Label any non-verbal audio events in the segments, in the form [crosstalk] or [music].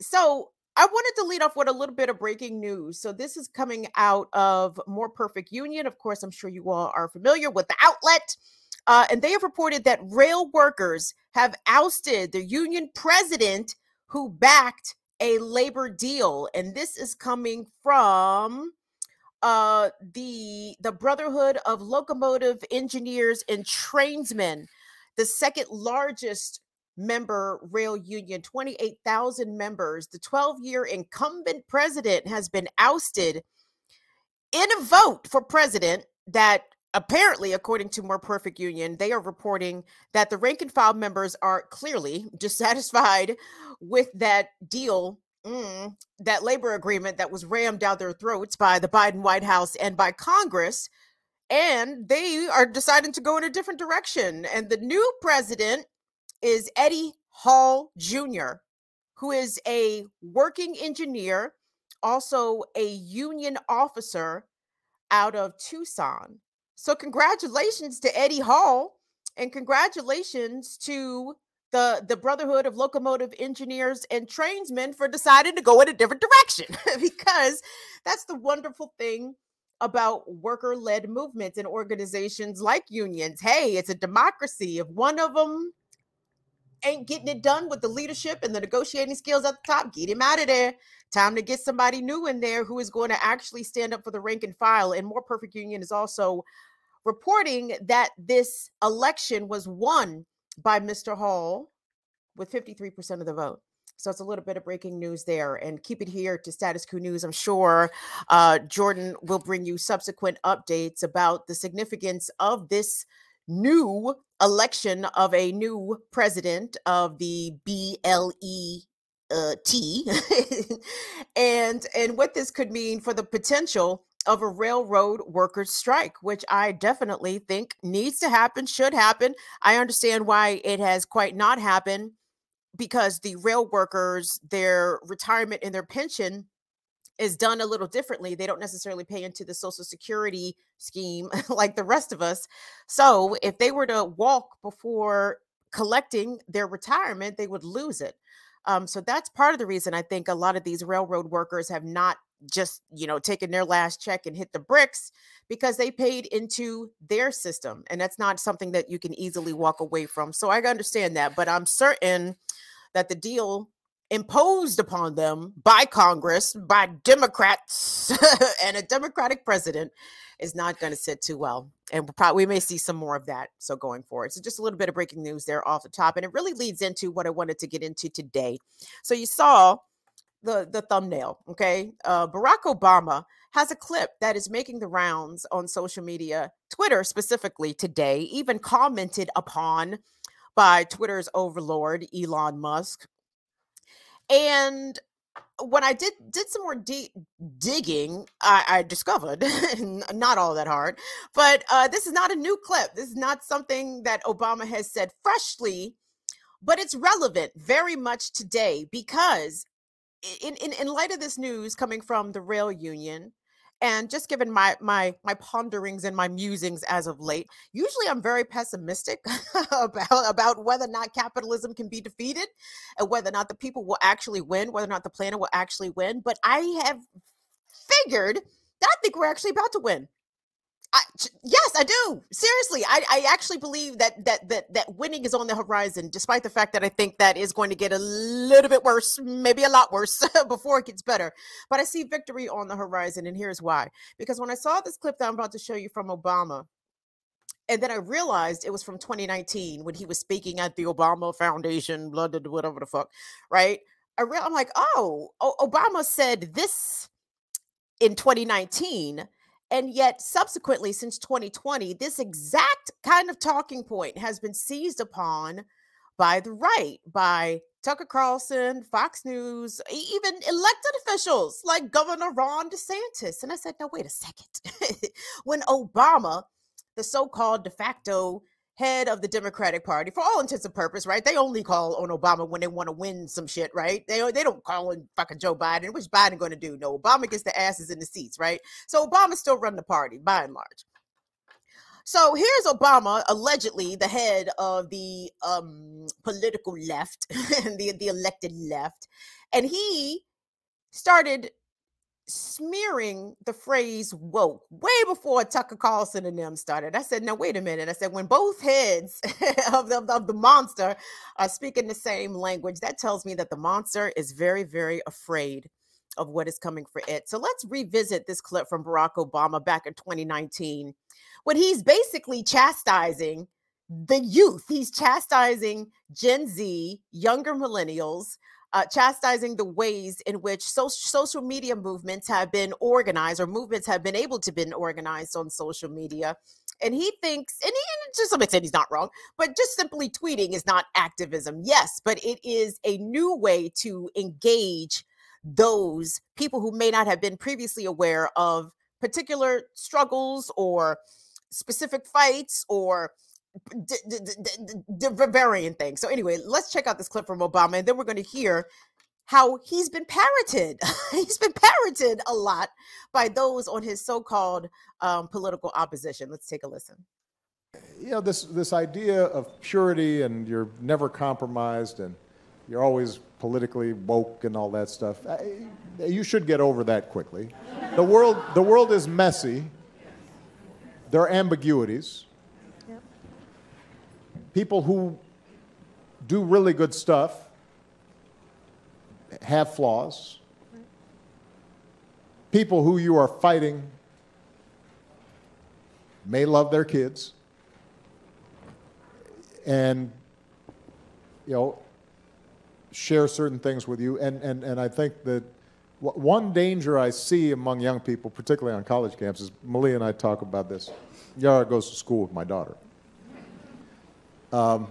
so I wanted to lead off with a little bit of breaking news. So this is coming out of More Perfect Union. Of course, I'm sure you all are familiar with the outlet. Uh, and they have reported that rail workers have ousted the union president who backed a labor deal. And this is coming from uh, the the Brotherhood of Locomotive Engineers and Trainsmen, the second largest member rail union, 28,000 members. The 12 year incumbent president has been ousted in a vote for president that apparently, according to More Perfect Union, they are reporting that the rank and file members are clearly dissatisfied with that deal. Mm, that labor agreement that was rammed down their throats by the Biden White House and by Congress, and they are deciding to go in a different direction. And the new president is Eddie Hall Jr., who is a working engineer, also a union officer out of Tucson. So, congratulations to Eddie Hall, and congratulations to the, the Brotherhood of Locomotive Engineers and Trainsmen for deciding to go in a different direction [laughs] because that's the wonderful thing about worker led movements and organizations like unions. Hey, it's a democracy. If one of them ain't getting it done with the leadership and the negotiating skills at the top, get him out of there. Time to get somebody new in there who is going to actually stand up for the rank and file. And More Perfect Union is also reporting that this election was won by Mr. Hall with 53% of the vote. So it's a little bit of breaking news there. And keep it here to Status Quo News. I'm sure uh, Jordan will bring you subsequent updates about the significance of this new election of a new president of the BLE uh, T. [laughs] And and what this could mean for the potential of a railroad workers strike which I definitely think needs to happen should happen. I understand why it has quite not happened because the rail workers their retirement and their pension is done a little differently. They don't necessarily pay into the social security scheme [laughs] like the rest of us. So if they were to walk before collecting their retirement, they would lose it. Um, so that's part of the reason I think a lot of these railroad workers have not just you know taken their last check and hit the bricks because they paid into their system and that's not something that you can easily walk away from so i understand that but i'm certain that the deal imposed upon them by Congress, by Democrats, [laughs] and a Democratic president is not going to sit too well. And probably we may see some more of that. So going forward. So just a little bit of breaking news there off the top. And it really leads into what I wanted to get into today. So you saw the, the thumbnail, okay? Uh, Barack Obama has a clip that is making the rounds on social media, Twitter specifically today, even commented upon by Twitter's overlord, Elon Musk. And when I did did some more deep digging, I, I discovered [laughs] not all that hard, but uh, this is not a new clip. This is not something that Obama has said freshly, but it's relevant very much today because in, in, in light of this news coming from the rail union, and just given my my my ponderings and my musings as of late usually i'm very pessimistic [laughs] about about whether or not capitalism can be defeated and whether or not the people will actually win whether or not the planet will actually win but i have figured that i think we're actually about to win I, yes, I do. Seriously, I, I actually believe that that that that winning is on the horizon, despite the fact that I think that is going to get a little bit worse, maybe a lot worse, [laughs] before it gets better. But I see victory on the horizon, and here's why. Because when I saw this clip that I'm about to show you from Obama, and then I realized it was from 2019 when he was speaking at the Obama Foundation, blah, blah, blah whatever the fuck, right? I re- I'm like, oh, o- Obama said this in 2019 and yet, subsequently, since 2020, this exact kind of talking point has been seized upon by the right, by Tucker Carlson, Fox News, even elected officials like Governor Ron DeSantis. And I said, no, wait a second. [laughs] when Obama, the so called de facto head of the Democratic Party for all intents and purposes, right? They only call on Obama when they want to win some shit, right? They they don't call on fucking Joe Biden. What's Biden going to do? No, Obama gets the asses in the seats, right? So Obama's still running the party by and large. So here's Obama, allegedly the head of the um, political left, [laughs] the, the elected left, and he started smearing the phrase woke way before Tucker Carlson and them started. I said, now wait a minute. I said, when both heads [laughs] of, the, of the monster are speaking the same language, that tells me that the monster is very, very afraid of what is coming for it. So let's revisit this clip from Barack Obama back in 2019 when he's basically chastising the youth. He's chastising Gen Z, younger millennials uh, chastising the ways in which so- social media movements have been organized or movements have been able to been organized on social media. And he thinks, and, he, and to some extent, he's not wrong, but just simply tweeting is not activism. Yes, but it is a new way to engage those people who may not have been previously aware of particular struggles or specific fights or the Bavarian thing. So anyway, let's check out this clip from Obama, and then we're going to hear how he's been parroted. [laughs] he's been parroted a lot by those on his so-called um, political opposition. Let's take a listen. You know this this idea of purity and you're never compromised and you're always politically woke and all that stuff. You should get over that quickly. The world the world is messy. There are ambiguities people who do really good stuff have flaws. People who you are fighting may love their kids. And you know share certain things with you. And, and, and i think that one danger i see among young people particularly on college campuses malia and i talk about this. Yara goes to school with my daughter um,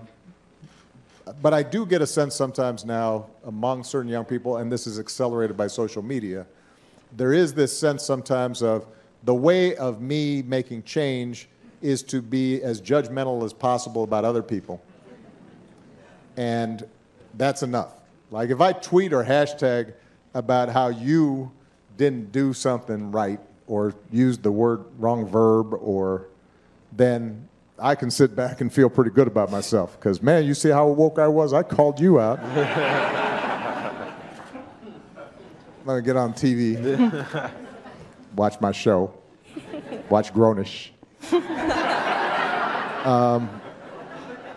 but I do get a sense sometimes now among certain young people, and this is accelerated by social media, there is this sense sometimes of the way of me making change is to be as judgmental as possible about other people. And that's enough. Like if I tweet or hashtag about how you didn't do something right or used the word wrong verb or then I can sit back and feel pretty good about myself because, man, you see how woke I was? I called you out. I'm going to get on TV, [laughs] watch my show, watch Grown-ish. [laughs] Um,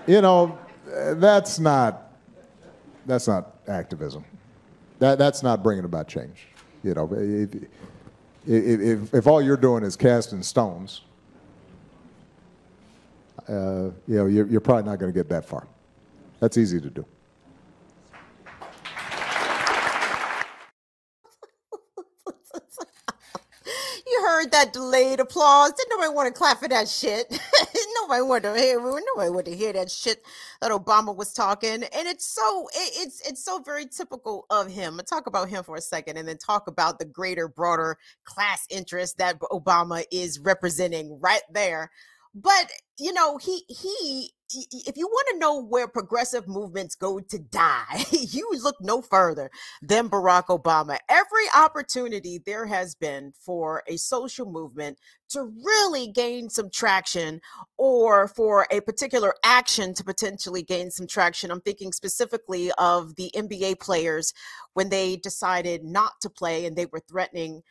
you know, that's not, that's not activism. That, that's not bringing about change. You know, if, if, if all you're doing is casting stones, uh, you know, you're, you're probably not going to get that far. That's easy to do. [laughs] you heard that delayed applause. Didn't nobody want to clap for that shit? [laughs] nobody wanted to hear. Nobody wanted to hear that shit that Obama was talking. And it's so it, it's it's so very typical of him. I talk about him for a second, and then talk about the greater, broader class interest that Obama is representing right there but you know he he if you want to know where progressive movements go to die, [laughs] you look no further than Barack Obama. Every opportunity there has been for a social movement to really gain some traction or for a particular action to potentially gain some traction. I'm thinking specifically of the NBA players when they decided not to play and they were threatening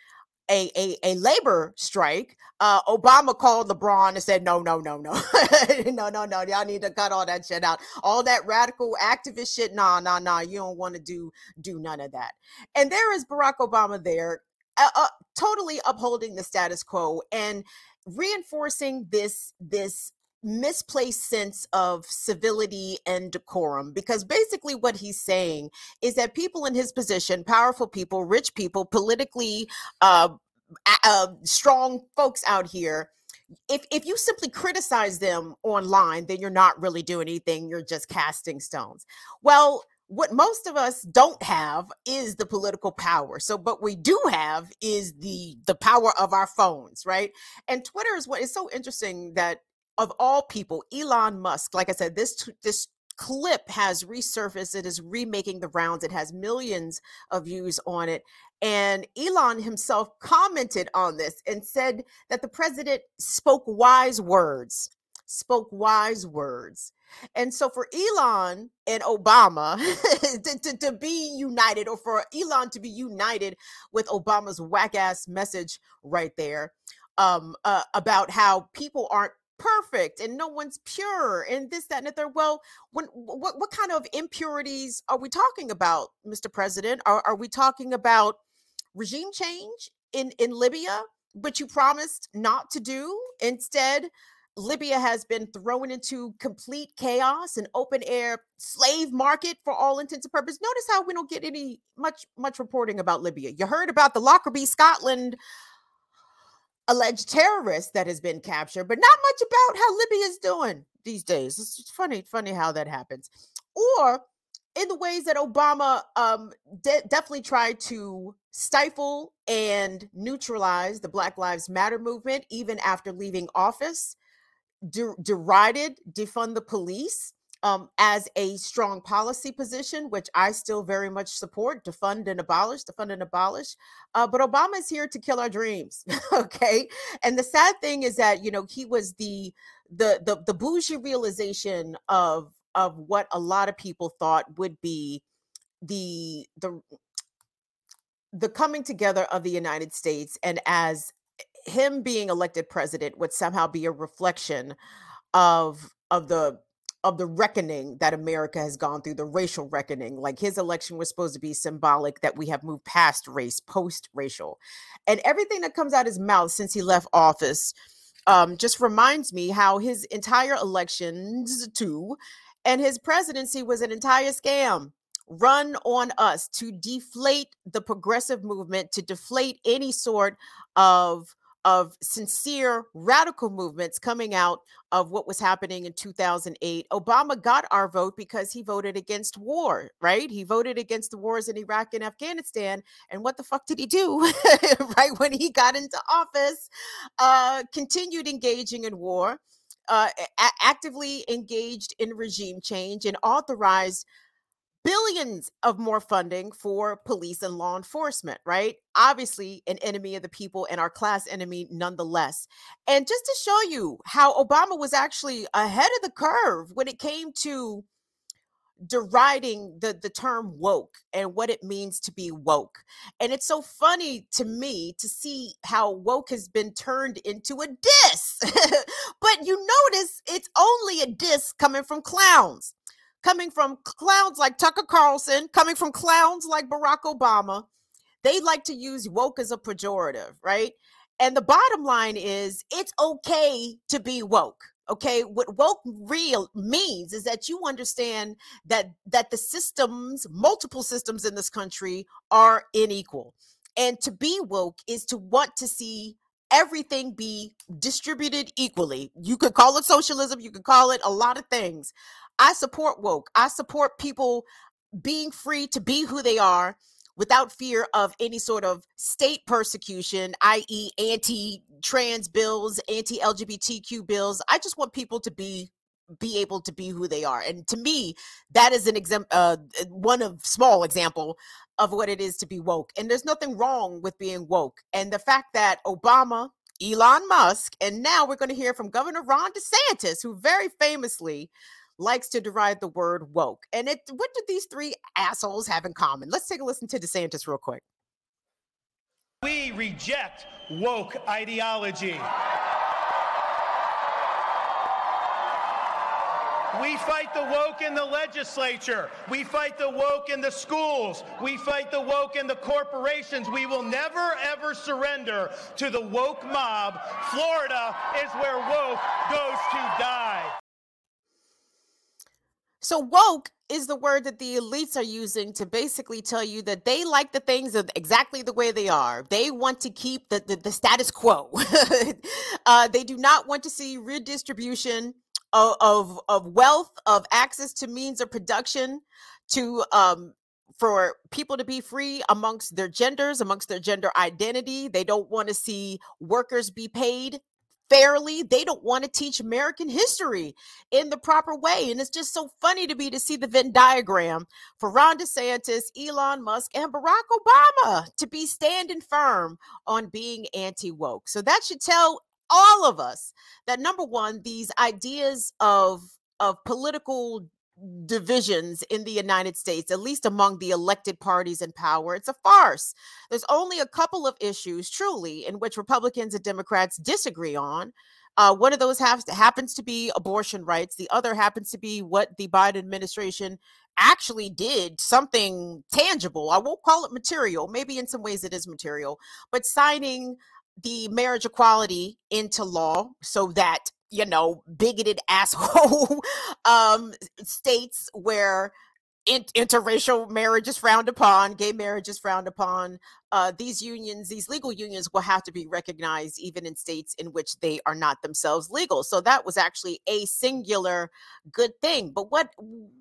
a, a, a labor strike, uh, Obama called LeBron and said, no, no, no, no, [laughs] no, no, no, y'all need to cut all that shit out. All that radical activist shit, nah, nah, nah, you don't want to do do none of that. And there is Barack Obama there, uh, uh, totally upholding the status quo and reinforcing this this misplaced sense of civility and decorum because basically what he's saying is that people in his position powerful people rich people politically uh, uh, strong folks out here if if you simply criticize them online then you're not really doing anything you're just casting stones. Well what most of us don't have is the political power. So but we do have is the the power of our phones right? And twitter is what is so interesting that of all people, Elon Musk, like I said, this this clip has resurfaced. It is remaking the rounds. It has millions of views on it. And Elon himself commented on this and said that the president spoke wise words, spoke wise words. And so for Elon and Obama [laughs] to, to, to, be united, or for Elon to be united with Obama's whack ass message right there um, uh, about how people aren't perfect and no one's pure and this that and the third well when what, what kind of impurities are we talking about mr president? Are, are we talking about regime change in in libya but you promised not to do? Instead libya has been thrown into complete chaos an open air slave market for all intents and purposes notice how we don't get any much much reporting about libya. You heard about the lockerbie scotland alleged terrorist that has been captured, but not much about how Libya is doing these days. It's funny, funny how that happens. Or in the ways that Obama um, de- definitely tried to stifle and neutralize the Black Lives Matter movement, even after leaving office, de- derided, defund the police, um, as a strong policy position, which I still very much support to fund and abolish, to fund and abolish. Uh, but Obama is here to kill our dreams. [laughs] okay. And the sad thing is that, you know, he was the the the, the bougie realization of of what a lot of people thought would be the the the coming together of the United States and as him being elected president would somehow be a reflection of of the of the reckoning that America has gone through, the racial reckoning. Like his election was supposed to be symbolic that we have moved past race, post racial. And everything that comes out his mouth since he left office um, just reminds me how his entire elections, too, and his presidency was an entire scam run on us to deflate the progressive movement, to deflate any sort of of sincere radical movements coming out of what was happening in 2008. Obama got our vote because he voted against war, right? He voted against the wars in Iraq and Afghanistan. And what the fuck did he do? [laughs] right when he got into office, uh, continued engaging in war, uh, a- actively engaged in regime change, and authorized billions of more funding for police and law enforcement, right? Obviously, an enemy of the people and our class enemy nonetheless. And just to show you how Obama was actually ahead of the curve when it came to deriding the the term woke and what it means to be woke. And it's so funny to me to see how woke has been turned into a diss. [laughs] but you notice it's only a diss coming from clowns coming from clowns like Tucker Carlson, coming from clowns like Barack Obama. They like to use woke as a pejorative, right? And the bottom line is it's okay to be woke. Okay, what woke real means is that you understand that that the systems, multiple systems in this country are unequal. And to be woke is to want to see everything be distributed equally. You could call it socialism, you could call it a lot of things. I support woke. I support people being free to be who they are without fear of any sort of state persecution, i.e., anti trans bills, anti LGBTQ bills. I just want people to be be able to be who they are and to me that is an example uh, one of small example of what it is to be woke and there's nothing wrong with being woke and the fact that obama elon musk and now we're going to hear from governor ron desantis who very famously likes to deride the word woke. And it what do these three assholes have in common? Let's take a listen to DeSantis real quick. We reject woke ideology. We fight the woke in the legislature. We fight the woke in the schools. We fight the woke in the corporations. We will never, ever surrender to the woke mob. Florida is where woke goes to die. So woke is the word that the elites are using to basically tell you that they like the things exactly the way they are. They want to keep the, the, the status quo. [laughs] uh, they do not want to see redistribution of, of, of wealth, of access to means of production, to um, for people to be free amongst their genders, amongst their gender identity. They don't want to see workers be paid fairly. They don't want to teach American history in the proper way. And it's just so funny to me to see the Venn diagram for Ron DeSantis, Elon Musk, and Barack Obama to be standing firm on being anti woke. So that should tell all of us that number one, these ideas of of political divisions in the United States, at least among the elected parties in power. It's a farce. There's only a couple of issues, truly, in which Republicans and Democrats disagree on. Uh, one of those has, happens to be abortion rights. The other happens to be what the Biden administration actually did something tangible. I won't call it material. Maybe in some ways it is material, but signing the marriage equality into law so that you know, bigoted [laughs] asshole um, states where in- interracial marriage is frowned upon, gay marriage is frowned upon. Uh, these unions, these legal unions, will have to be recognized even in states in which they are not themselves legal. So that was actually a singular good thing. But what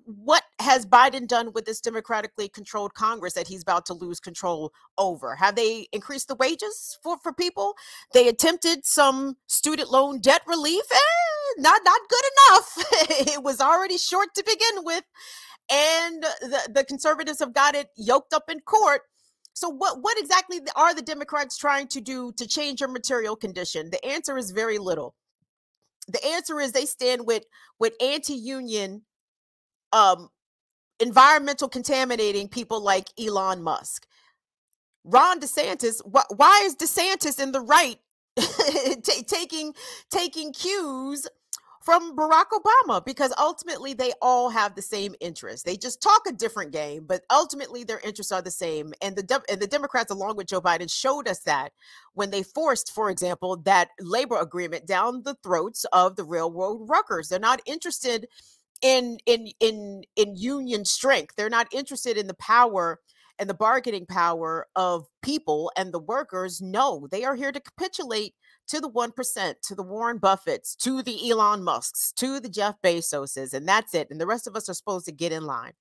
what has Biden done with this democratically controlled Congress that he's about to lose control over? Have they increased the wages for for people? They attempted some student loan debt relief. Eh, not not good enough. [laughs] it was already short to begin with and the, the conservatives have got it yoked up in court. So what what exactly are the Democrats trying to do to change your material condition? The answer is very little. The answer is they stand with with anti-union um environmental contaminating people like Elon Musk. Ron DeSantis, wh- why is DeSantis in the right [laughs] t- taking taking cues from Barack Obama because ultimately they all have the same interests. They just talk a different game, but ultimately their interests are the same. And the and the Democrats, along with Joe Biden, showed us that when they forced, for example, that labor agreement down the throats of the railroad workers. They're not interested in in in in union strength. They're not interested in the power and the bargaining power of people and the workers. No, they are here to capitulate to the 1%, to the Warren Buffetts, to the Elon Musks, to the Jeff Bezoses, and that's it. And the rest of us are supposed to get in line.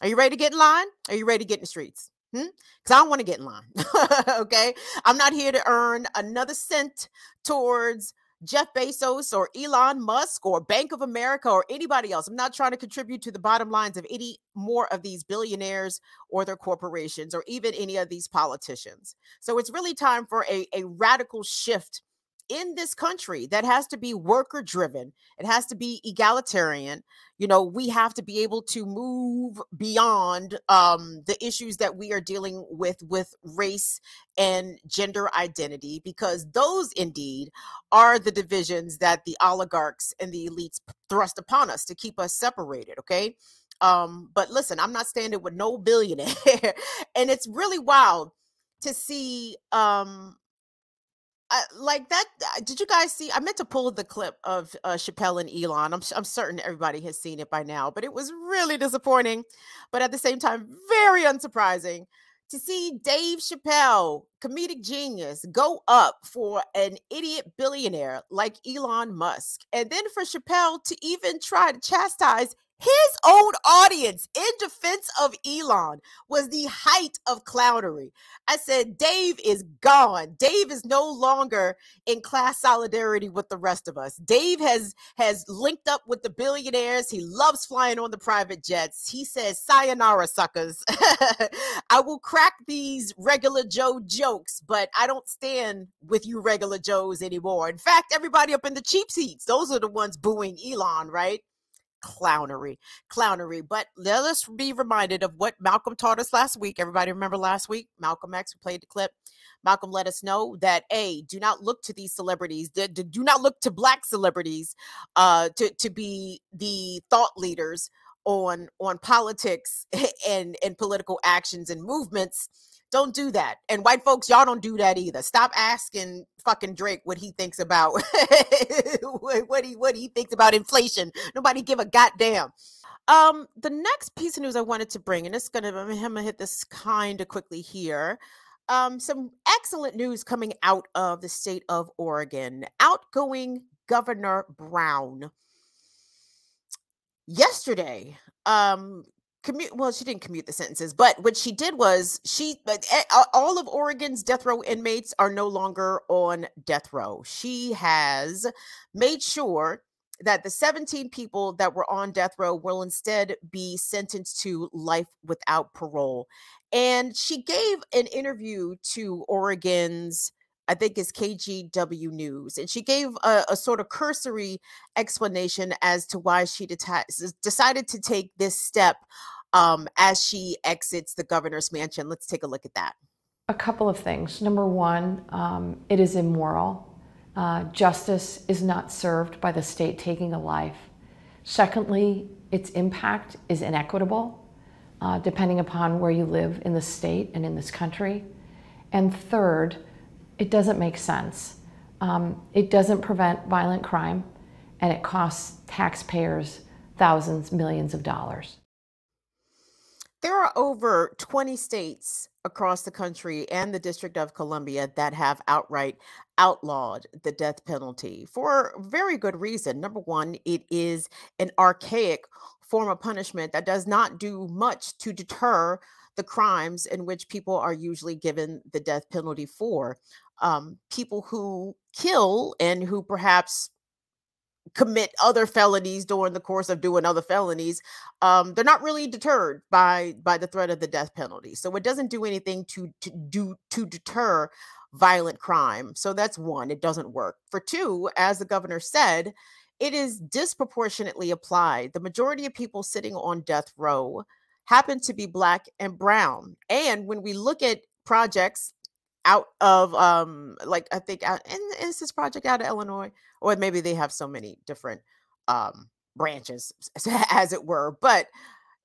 Are you ready to get in line? Are you ready to get in the streets? Because hmm? I don't want to get in line. [laughs] okay. I'm not here to earn another cent towards Jeff Bezos or Elon Musk or Bank of America or anybody else. I'm not trying to contribute to the bottom lines of any more of these billionaires or their corporations or even any of these politicians. So it's really time for a, a radical shift in this country that has to be worker driven it has to be egalitarian you know we have to be able to move beyond um, the issues that we are dealing with with race and gender identity because those indeed are the divisions that the oligarchs and the elites thrust upon us to keep us separated okay? Um, but listen i'm not standing with no billionaire [laughs] and it's really wild to see um Like that. Uh, did you guys see? I meant to pull the clip of uh, Chappelle and Elon. I'm, I'm certain everybody has seen it by now, but it was really disappointing, but at the same time, very unsurprising to see Dave Chappelle, comedic genius, go up for an idiot billionaire like Elon Musk. And then for Chappelle to even try to chastise his own audience in defense of Elon was the height of clownery. I said, Dave is gone. Dave is no longer in class solidarity with the rest of us. Dave has has linked up with the billionaires. He loves flying on the private jets. He says, Sayonara, suckers. [laughs] I will crack these regular Joe jokes, but I don't stand with you regular Joes anymore. In fact, everybody up in the cheap seats, those are the ones booing Elon, right? Clownery, clownery. But let us be reminded of what Malcolm taught us last week. Everybody remember last week? Malcolm X, we played the clip. Malcolm let us know that a do not look to these celebrities, do, not look to black celebrities uh, to to be the thought leaders on on politics [laughs] and and political actions and movements don't do that. And white folks, y'all don't do that either. Stop asking fucking Drake what he thinks about [laughs] what he what he thinks about inflation. Nobody give a goddamn. Um, the next piece of news I wanted to bring, and it's gonna I'm gonna hit this kind of quickly here. Um, some excellent news coming out of the state of Oregon. Outgoing Governor Brown yesterday um commute well she didn't commute the sentences but what she did was she eh, all of oregon's death row inmates are no longer on death row. She has made sure that the 17 people that were on death row will instead be sentenced to life without parole. And she gave an interview to oregon's I think is KGW News. And she gave a, a, sort of cursory explanation as to why she deta- decided to take this step um, as she exits the governor's mansion. Let's take a look at that. A couple of things. Number one, um, it is immoral. Uh, justice is not served by the state taking a life. Secondly, its impact is inequitable, uh, depending upon where you live in the state and in this country. And third, it doesn't make sense. Um, it doesn't prevent violent crime, and it costs taxpayers thousands, millions of dollars. There are over 20 states across the country and the District of Columbia that have outright outlawed the death penalty for very good reason. Number one, it is an archaic form of punishment that does not do much to deter the crimes in which people are usually given the death penalty for. Um, people who kill and who perhaps commit other felonies during the course of doing other felonies um, they're not really deterred by by the threat of the death penalty. So it doesn't do anything to to do to deter violent crime. So that's one it doesn't work. For two as the governor said it is disproportionately applied. The majority of people sitting on death row happen to be black and brown. And when we look at projects out of um like I think out and is this project out of Illinois or maybe they have so many different um branches [laughs] as it were but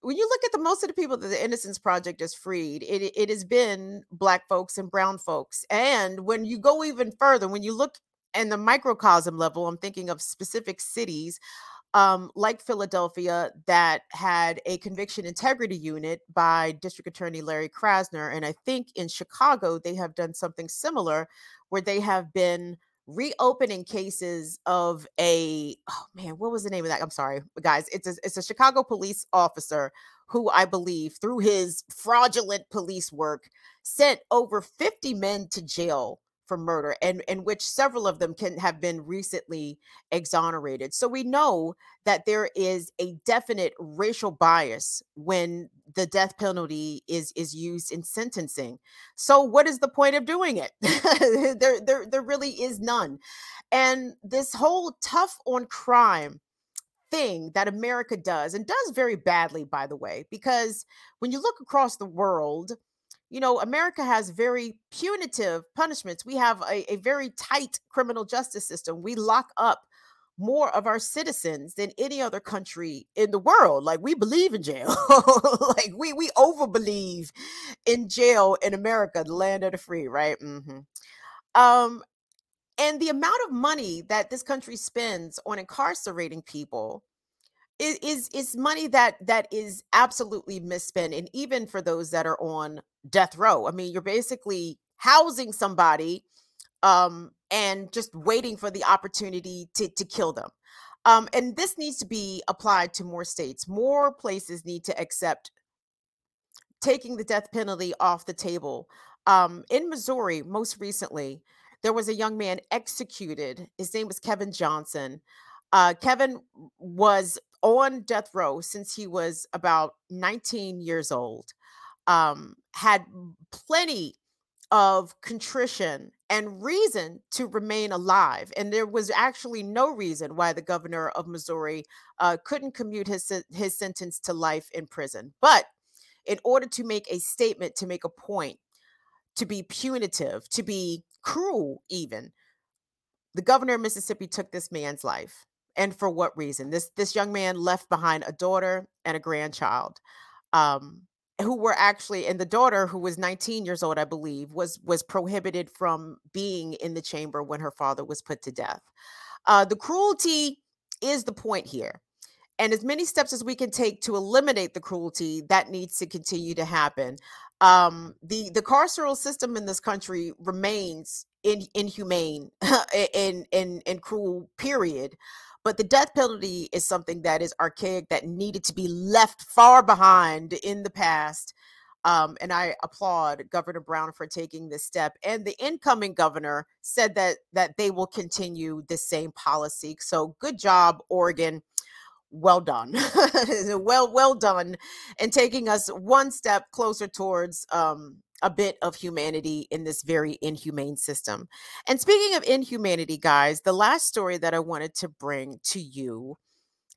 when you look at the most of the people that the innocence project has freed it, it has been black folks and brown folks and when you go even further when you look in the microcosm level i'm thinking of specific cities um, like Philadelphia, that had a conviction integrity unit by District Attorney Larry Krasner. And I think in Chicago, they have done something similar where they have been reopening cases of a oh man what was the name of that i'm sorry guys it's a, it's a chicago police officer who i believe through his fraudulent police work sent over 50 men to jail for murder and in which several of them can have been recently exonerated. So we know that there is a definite racial bias when the death penalty is is used in sentencing. So what is the point of doing it? [laughs] There, there there really is none. And this whole tough on crime thing that America does and does very badly by the way because when you look across the world you know, America has very punitive punishments. We have a, a, very tight criminal justice system. We lock up more of our citizens than any other country in the world. Like we believe in jail. [laughs] like we we over believe in jail in America, the land of the free, right? Mm-hmm. Um, and the amount of money that this country spends on incarcerating people is is, is money that that is absolutely misspent and even for those that are on death row. I mean you're basically housing somebody um and just waiting for the opportunity to to kill them. Um and this needs to be applied to more states. More places need to accept taking the death penalty off the table. Um in missouri most recently there was a young man executed. His name was kevin johnson. Uh, Kevin was on death row since he was about 19 years old, um, had plenty of contrition and reason to remain alive. And there was actually no reason why the governor of Missouri uh, couldn't commute his, his sentence to life in prison. But in order to make a statement, to make a point, to be punitive, to be cruel, even, the governor of Mississippi took this man's life and for what reason this this young man left behind a daughter and a grandchild um, who were actually and the daughter who was 19 years old i believe was was prohibited from being in the chamber when her father was put to death. Uh, the cruelty is the point here and as many steps as we can take to eliminate the cruelty that needs to continue to happen. Um, the the carceral system in this country remains in, inhumane [laughs] and in, in, in cruel period but the death penalty is something that is archaic that needed to be left far behind in the past um, and I applaud Governor Brown for taking this step. And the incoming governor said that that they will continue the same policy. So good job, Oregon. Well done, [laughs] well well done, and taking us one step closer towards um, a bit of humanity in this very inhumane system. And speaking of inhumanity, guys, the last story that I wanted to bring to you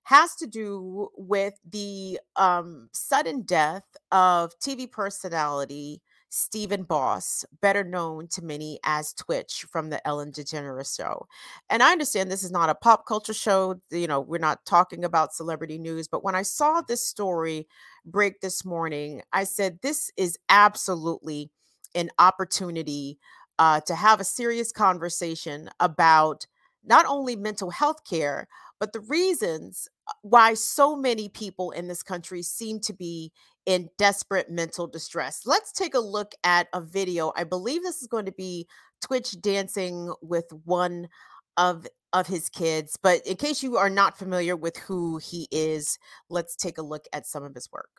has to do with the um, sudden death of TV personality Stephen Boss, better known to many as Twitch from the Ellen DeGeneres show. And I understand this is not a pop culture show. You know, we're not talking about celebrity news. But when I saw this story break this morning, I said, this is absolutely an opportunity uh, to have a serious conversation about not only mental health care, but the reasons uh, why so many people in this country seem to be in desperate mental distress. Let's take a look at a video. I believe this is going to be Twitch dancing with one of of his kids, but in case you are not familiar with who he is, let's take a look at some of his work.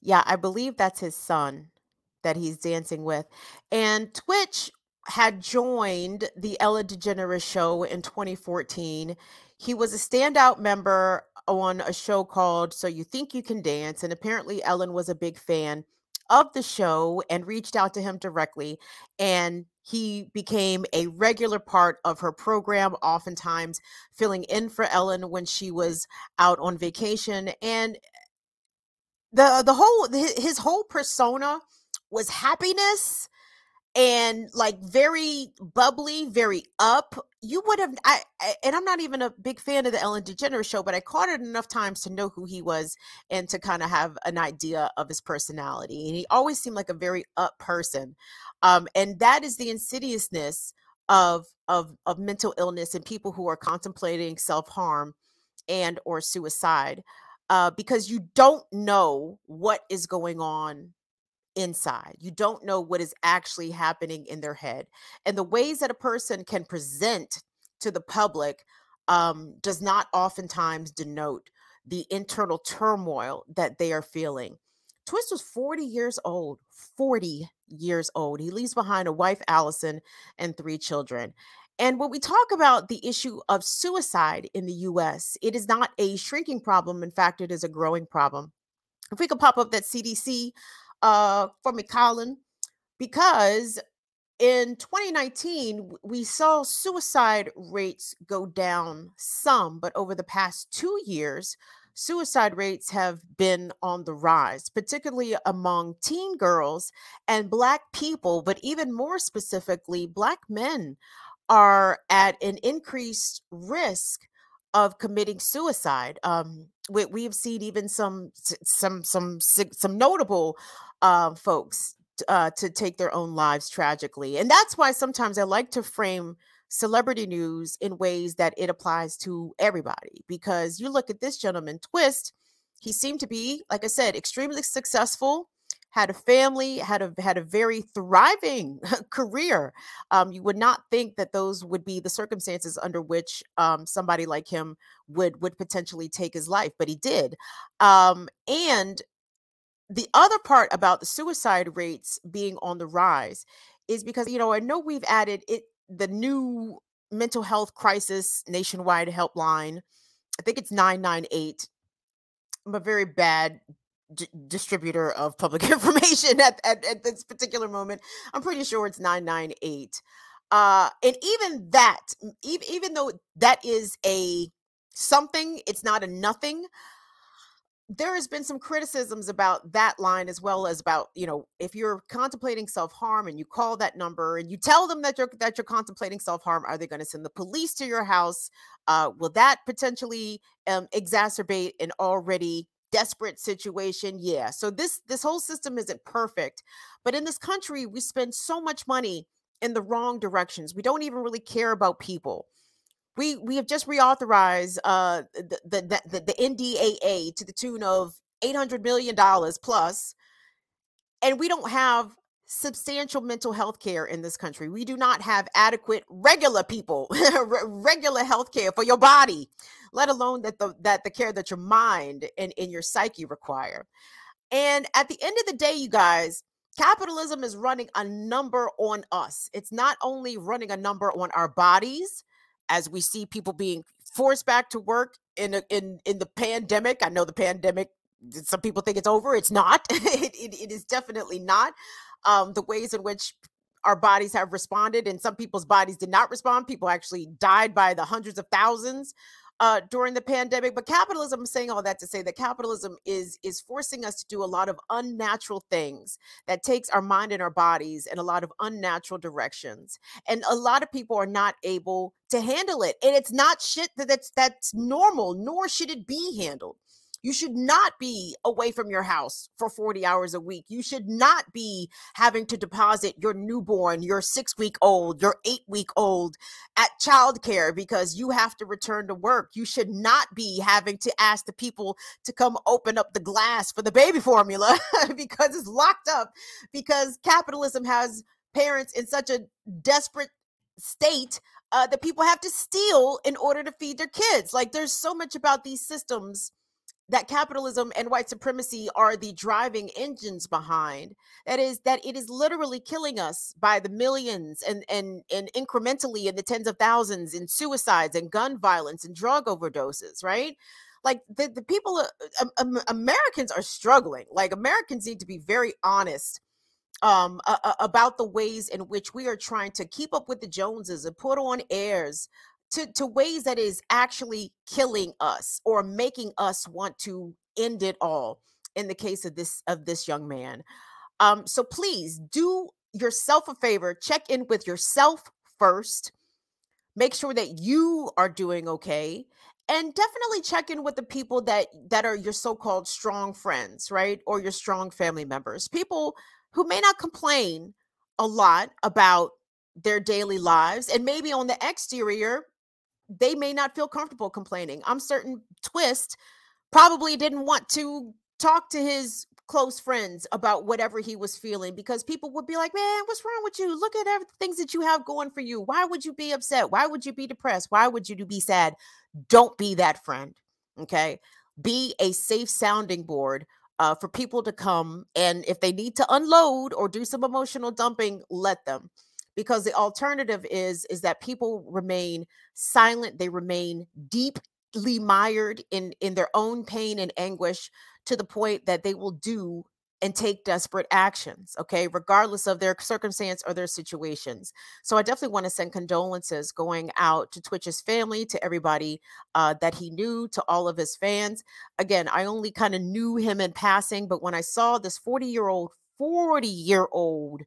Yeah, I believe that's his son that he's dancing with. And Twitch had joined the Ellen DeGeneres show in 2014. He was a standout member on a show called So You Think You Can Dance. And apparently, Ellen was a big fan of the show and reached out to him directly. And he became a regular part of her program, oftentimes filling in for Ellen when she was out on vacation. And the the whole his whole persona was happiness and like very bubbly, very up. You would have, I, I, and I'm not even a big fan of the Ellen DeGeneres show, but I caught it enough times to know who he was and to kind of have an idea of his personality. And he always seemed like a very up person, um, and that is the insidiousness of of of mental illness and people who are contemplating self harm and or suicide uh, because you don't know what is going on inside. You don't know what is actually happening in their head. And the ways that a person can present to the public um, does not oftentimes denote the internal turmoil that they are feeling. Twitch was 40 years old, 40 years old. He leaves behind a wife, Allison, and three children. And when we talk about the issue of suicide in the US, it is not a shrinking problem. In fact, it is a growing problem. If we could pop up that CDC uh, for McCollin, because in 2019, we saw suicide rates go down some, but over the past two years, suicide rates have been on the rise, particularly among teen girls and Black people, but even more specifically, Black men are at an increased risk of committing suicide. Um, we, we've seen even some some some some notable uh, folks uh, to take their own lives tragically, and that's why sometimes I like to frame celebrity news in ways that it applies to everybody. Because you look at this gentleman, Twitch, he seemed to be, like I said, extremely successful had a family, had a had a very thriving [laughs] career. Um, you would not think that those would be the circumstances under which um, somebody like him would would potentially take his life, but he did. Um, and the other part about the suicide rates being on the rise is because you know I know we've added it the new mental health crisis nationwide helpline. I think it's 998. I'm a very bad d- distributor of public [laughs] information at, at, at, this particular moment. I'm pretty sure it's 998. Uh, and even that, even, even though that is a something, it's not a nothing. There has been some criticisms about that line as well as about, you know, if you're contemplating self-harm and you call that number and you tell them that you're that you're contemplating self-harm, are they going to send the police to your house? Uh, will that potentially um, exacerbate an already desperate situation yeah so this this whole system isn't perfect but in this country we spend so much money in the wrong directions we don't even really care about people we we have just reauthorized uh the the the, the ndaa to the tune of 800 million dollars plus and we don't have substantial mental health care in this country. We do not have adequate regular people, [laughs] regular health care for your body, let alone that the that the care that your mind and, and your psyche require. And at the end of the day, you guys, capitalism is running a number on us. It's not only running a number on our bodies, as we see people being forced back to work in a, in in the pandemic. I know the pandemic. Some people think it's over. It's not. [laughs] it, it, it is definitely not um, the ways in which our bodies have responded, and some people's bodies did not respond. People actually died by the hundreds of thousands uh, during the pandemic. But capitalism, I'm saying all that to say that capitalism is is forcing us to do a lot of unnatural things that takes our mind and our bodies in a lot of unnatural directions, and a lot of people are not able to handle it. And it's not shit that that's that's normal, nor should it be handled. You should not be away from your house for 40 hours a week. You should not be having to deposit your newborn, your six week old, your eight week old at childcare because you have to return to work. You should not be having to ask the people to come open up the glass for the baby formula [laughs] because it's locked up because capitalism has parents in such a desperate state uh, that people have to steal in order to feed their kids. Like there's so much about these systems that capitalism and white supremacy are the driving engines behind. That is that it is literally killing us by the millions and and and incrementally in the tens of thousands in suicides and gun violence and drug overdoses right? Like the, the people uh, um, americans are struggling. Like americans need to be very honest um uh, about the ways in which we are trying to keep up with the joneses and put on airs to, to ways that is actually killing us or making us want to end it all in the case of this of this young man. Um so please do yourself a favor check in with yourself first. Make sure that you are doing okay and definitely check in with the people that that are your so-called strong friends right or your strong family members people who may not complain a lot about their daily lives and maybe on the exterior they may not feel comfortable complaining. I'm certain Twitch probably didn't want to talk to his close friends about whatever he was feeling because people would be like, Man, what's wrong with you? Look at every things that you have going for you. Why would you be upset? Why would you be depressed? Why would you be sad? Don't be that friend. Okay. Be a safe sounding board uh, for people to come. And if they need to unload or do some emotional dumping, let them because the alternative is is that people remain silent they remain deeply mired in in their own pain and anguish to the point that they will do and take desperate actions, okay, regardless of their circumstance or their situations. So I definitely want to send condolences going out to Twitch's family, to everybody uh, that he knew, to all of his fans. Again, I only kind of knew him in passing, but when I saw this 40 year old, 40 year old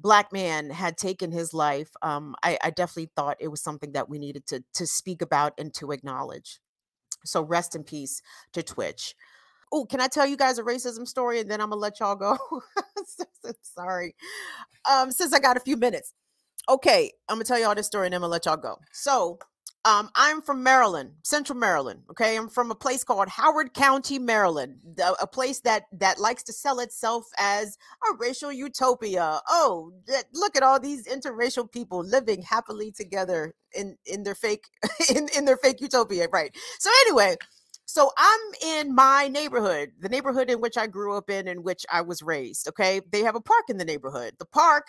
black man had taken his life, um, I, I definitely thought it was something that we needed to to speak about and to acknowledge. So rest in peace to Twitch. Oh, can I tell you guys a racism story and then I'm gonna let y'all go? [laughs] Sorry. Um, since I got a few minutes. Okay, I'm gonna tell y'all this story and then I'm gonna let y'all go. So um, I'm from Maryland, Central Maryland. Okay, I'm from a place called Howard County, Maryland, a place that that likes to sell itself as a racial utopia. Oh, look at all these interracial people living happily together in in their fake [laughs] in in their fake utopia, right? So anyway, so I'm in my neighborhood, the neighborhood in which I grew up in, in which I was raised. Okay, they have a park in the neighborhood. The park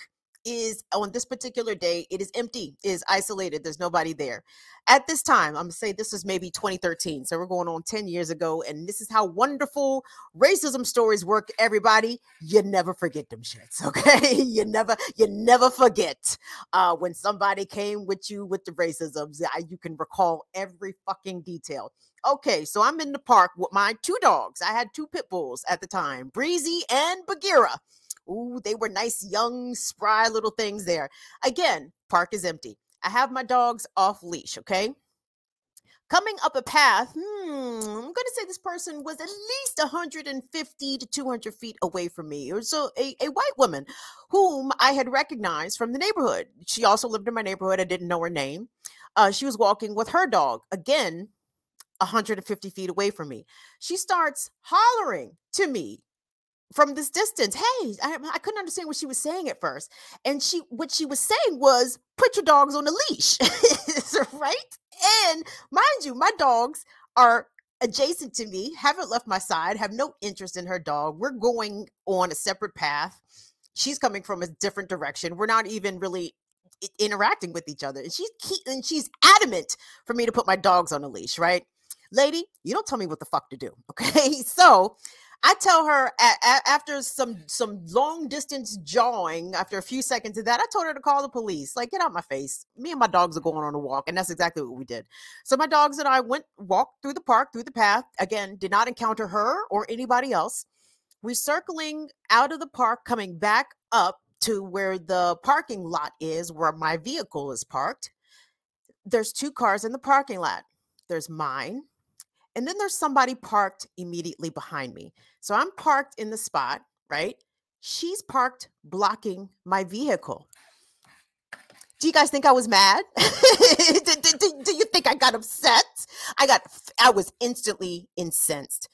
is on this particular day it is empty is isolated there's nobody there. At this time i'm gonna say this was maybe 2013 so we're going on 10 years ago and this is how wonderful racism stories work everybody. You never forget them shits [laughs] okay? You never you never forget uh when somebody came with you with the racisms you can recall every fucking detail. Okay so i'm in the park with my two dogs i had two pit bulls at the time breezy and bagheera Ooh, they were nice, young, spry little things there. Again, park is empty. I have my dogs off leash, okay? Coming up a path, hmm, I'm going to say this person was at least 150 to 200 feet away from me. Was a, a, a white woman whom I had recognized from the neighborhood. She also lived in my neighborhood. I didn't know her name. Uh, she was walking with her dog. Again, 150 feet away from me. She starts hollering to me from this distance. Hey, I, I, couldn't understand what she was saying at first. And she what she was saying was put your dogs on a leash. [laughs] right? And mind you, my dogs are adjacent to me, haven't left my side, have no interest in her dog. We're going on a separate path. She's coming from a different direction. We're not even really interacting with each other. And she's and she's adamant for me to put my dogs on a leash, right? Lady, you don't tell me what the fuck to do. [laughs] Okay. So I tell her a- a- after some some long distance jawing, after a few seconds of that, I told her to call the police. Like, get out my face. Me and my dogs are going on a walk, and that's exactly what we did. So my dogs and I went walked through the park, through the path. Again, did not encounter her or anybody else. We're circling out of the park, coming back up to where the parking lot is, where my vehicle is parked. There's two cars in the parking lot. There's mine and then there's somebody parked immediately behind me. So I'm parked in the spot, right? She's parked blocking my vehicle. Do you guys think I was mad? [laughs] do, do, do, you think I got upset? I got, I was instantly incensed.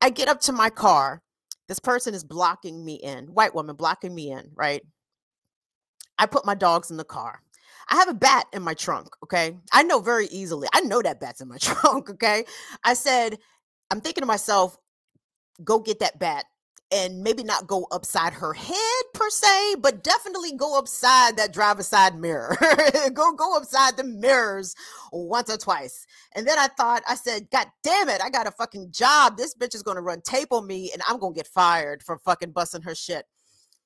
I get up to my car. This person is blocking me in, white woman blocking me in, right? I put my dogs in the car. I have a bat in my trunk. Okay. I know very easily. I know that bat's in my [laughs] trunk. Okay. I said, I'm thinking to myself, go get that bat and maybe not go upside her head per se, but definitely go upside that driver's side mirror. [laughs] go go upside the mirrors once or twice. And then I thought, I said, God damn it, I got a fucking job. This bitch is gonna run tape on me and I'm gonna get fired for fucking busting her shit.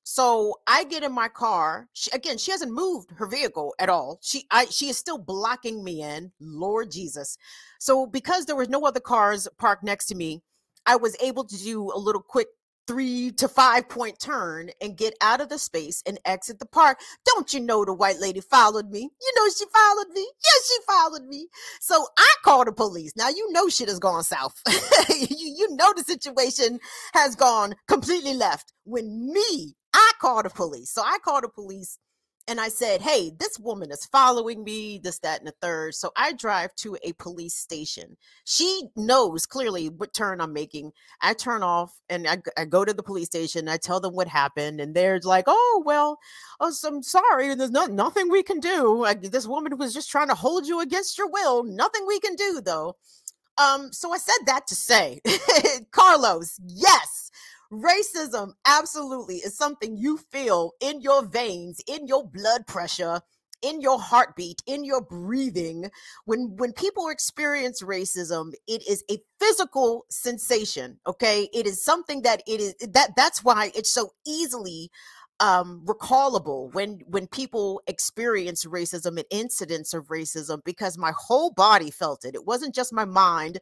So I get in my car. She, again, she hasn't moved her vehicle at all. She I she is still blocking me in. Lord Jesus. So because there was no other cars parked next to me, I was able to do a little quick three to five point turn and get out of the space and exit the park. Don't you know the white lady followed me? You know she followed me. Yes, she followed me. So I called the police. Now you know shit has gone south. [laughs] you, you know the situation has gone completely left when me I called the police. So I called the police and I said, Hey, this woman is following me, this, that, and the third. So I drive to a police station. She knows clearly what turn I'm making. I turn off and I, I go to the police station. I tell them what happened, and they're like, Oh, well, oh, so I'm sorry. There's no, nothing we can do. Like, this woman was just trying to hold you against your will. Nothing we can do, though. Um, so I said that to say, [laughs] Carlos, yes, Racism absolutely is something you feel in your veins, in your blood pressure, in your heartbeat, in your breathing. When when people experience racism, it is a physical sensation, okay? It is something that it is that that's why it's so easily um, recallable when when people experience racism and incidents of racism because my whole body felt it. It wasn't just my mind.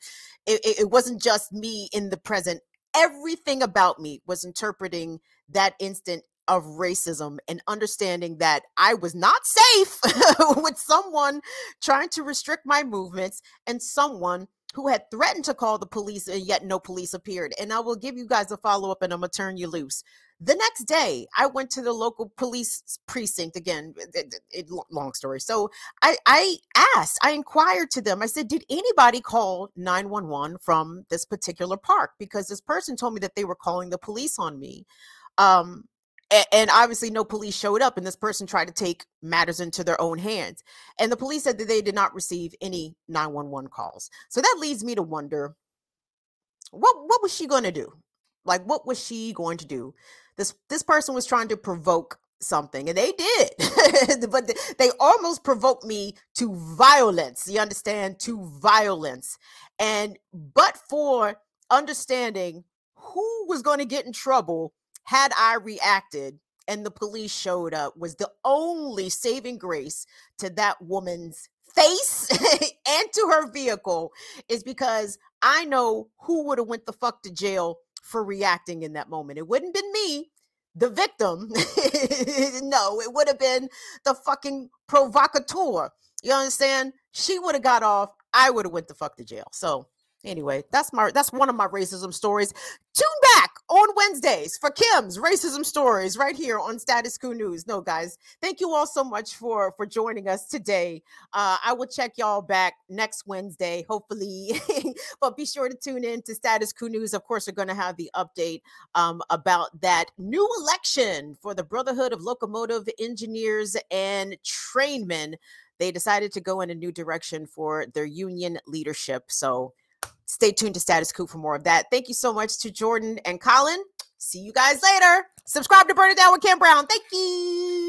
It, it, it wasn't just me in the present everything about me was interpreting that instant of racism and understanding that I was not safe [laughs] with someone trying to restrict my movements and someone who had threatened to call the police and yet no police appeared. And I will give you guys a follow up and I'm to turn you loose. The next day, I went to the local police precinct again. Eh, eh, eh, it, it, long story. So I, I asked, I inquired to them. I said, Did anybody call 911 from this particular park? Because this person told me that they were calling the police on me. Um, and obviously no police showed up and this person tried to take matters into their own hands and the police said that they did not receive any 911 calls so that leads me to wonder what what was she going to do like what was she going to do this this person was trying to provoke something and they did. [laughs] But they almost provoked me to violence you understand? To violence. And but for understanding who was going to get in trouble had i reacted and the police showed up was the only saving grace to that woman's face [laughs] and to her vehicle is because i know who would have went the fuck to jail for reacting in that moment. It wouldn't been me, the victim. [laughs] no, it would have been the fucking provocateur. You understand? She would have got off. I would have went the fuck to jail. So Anyway, that's my that's one of my racism stories. Tune back on Wednesdays for Kim's racism stories right here on Status Coup News. No, guys, thank you all so much for for joining us today. Uh, I will check y'all back next Wednesday, hopefully. [laughs] but be sure to tune in to Status Coup News. Of course, we're going to have the update um, about that new election for the Brotherhood of Locomotive Engineers and Trainmen. They decided to go in a new direction for their union leadership. So stay tuned to Status Coup for more of that. Thank you so much to Jordan and Colin. See you guys later. Subscribe to Burn It Down with Kim Brown. Thank you.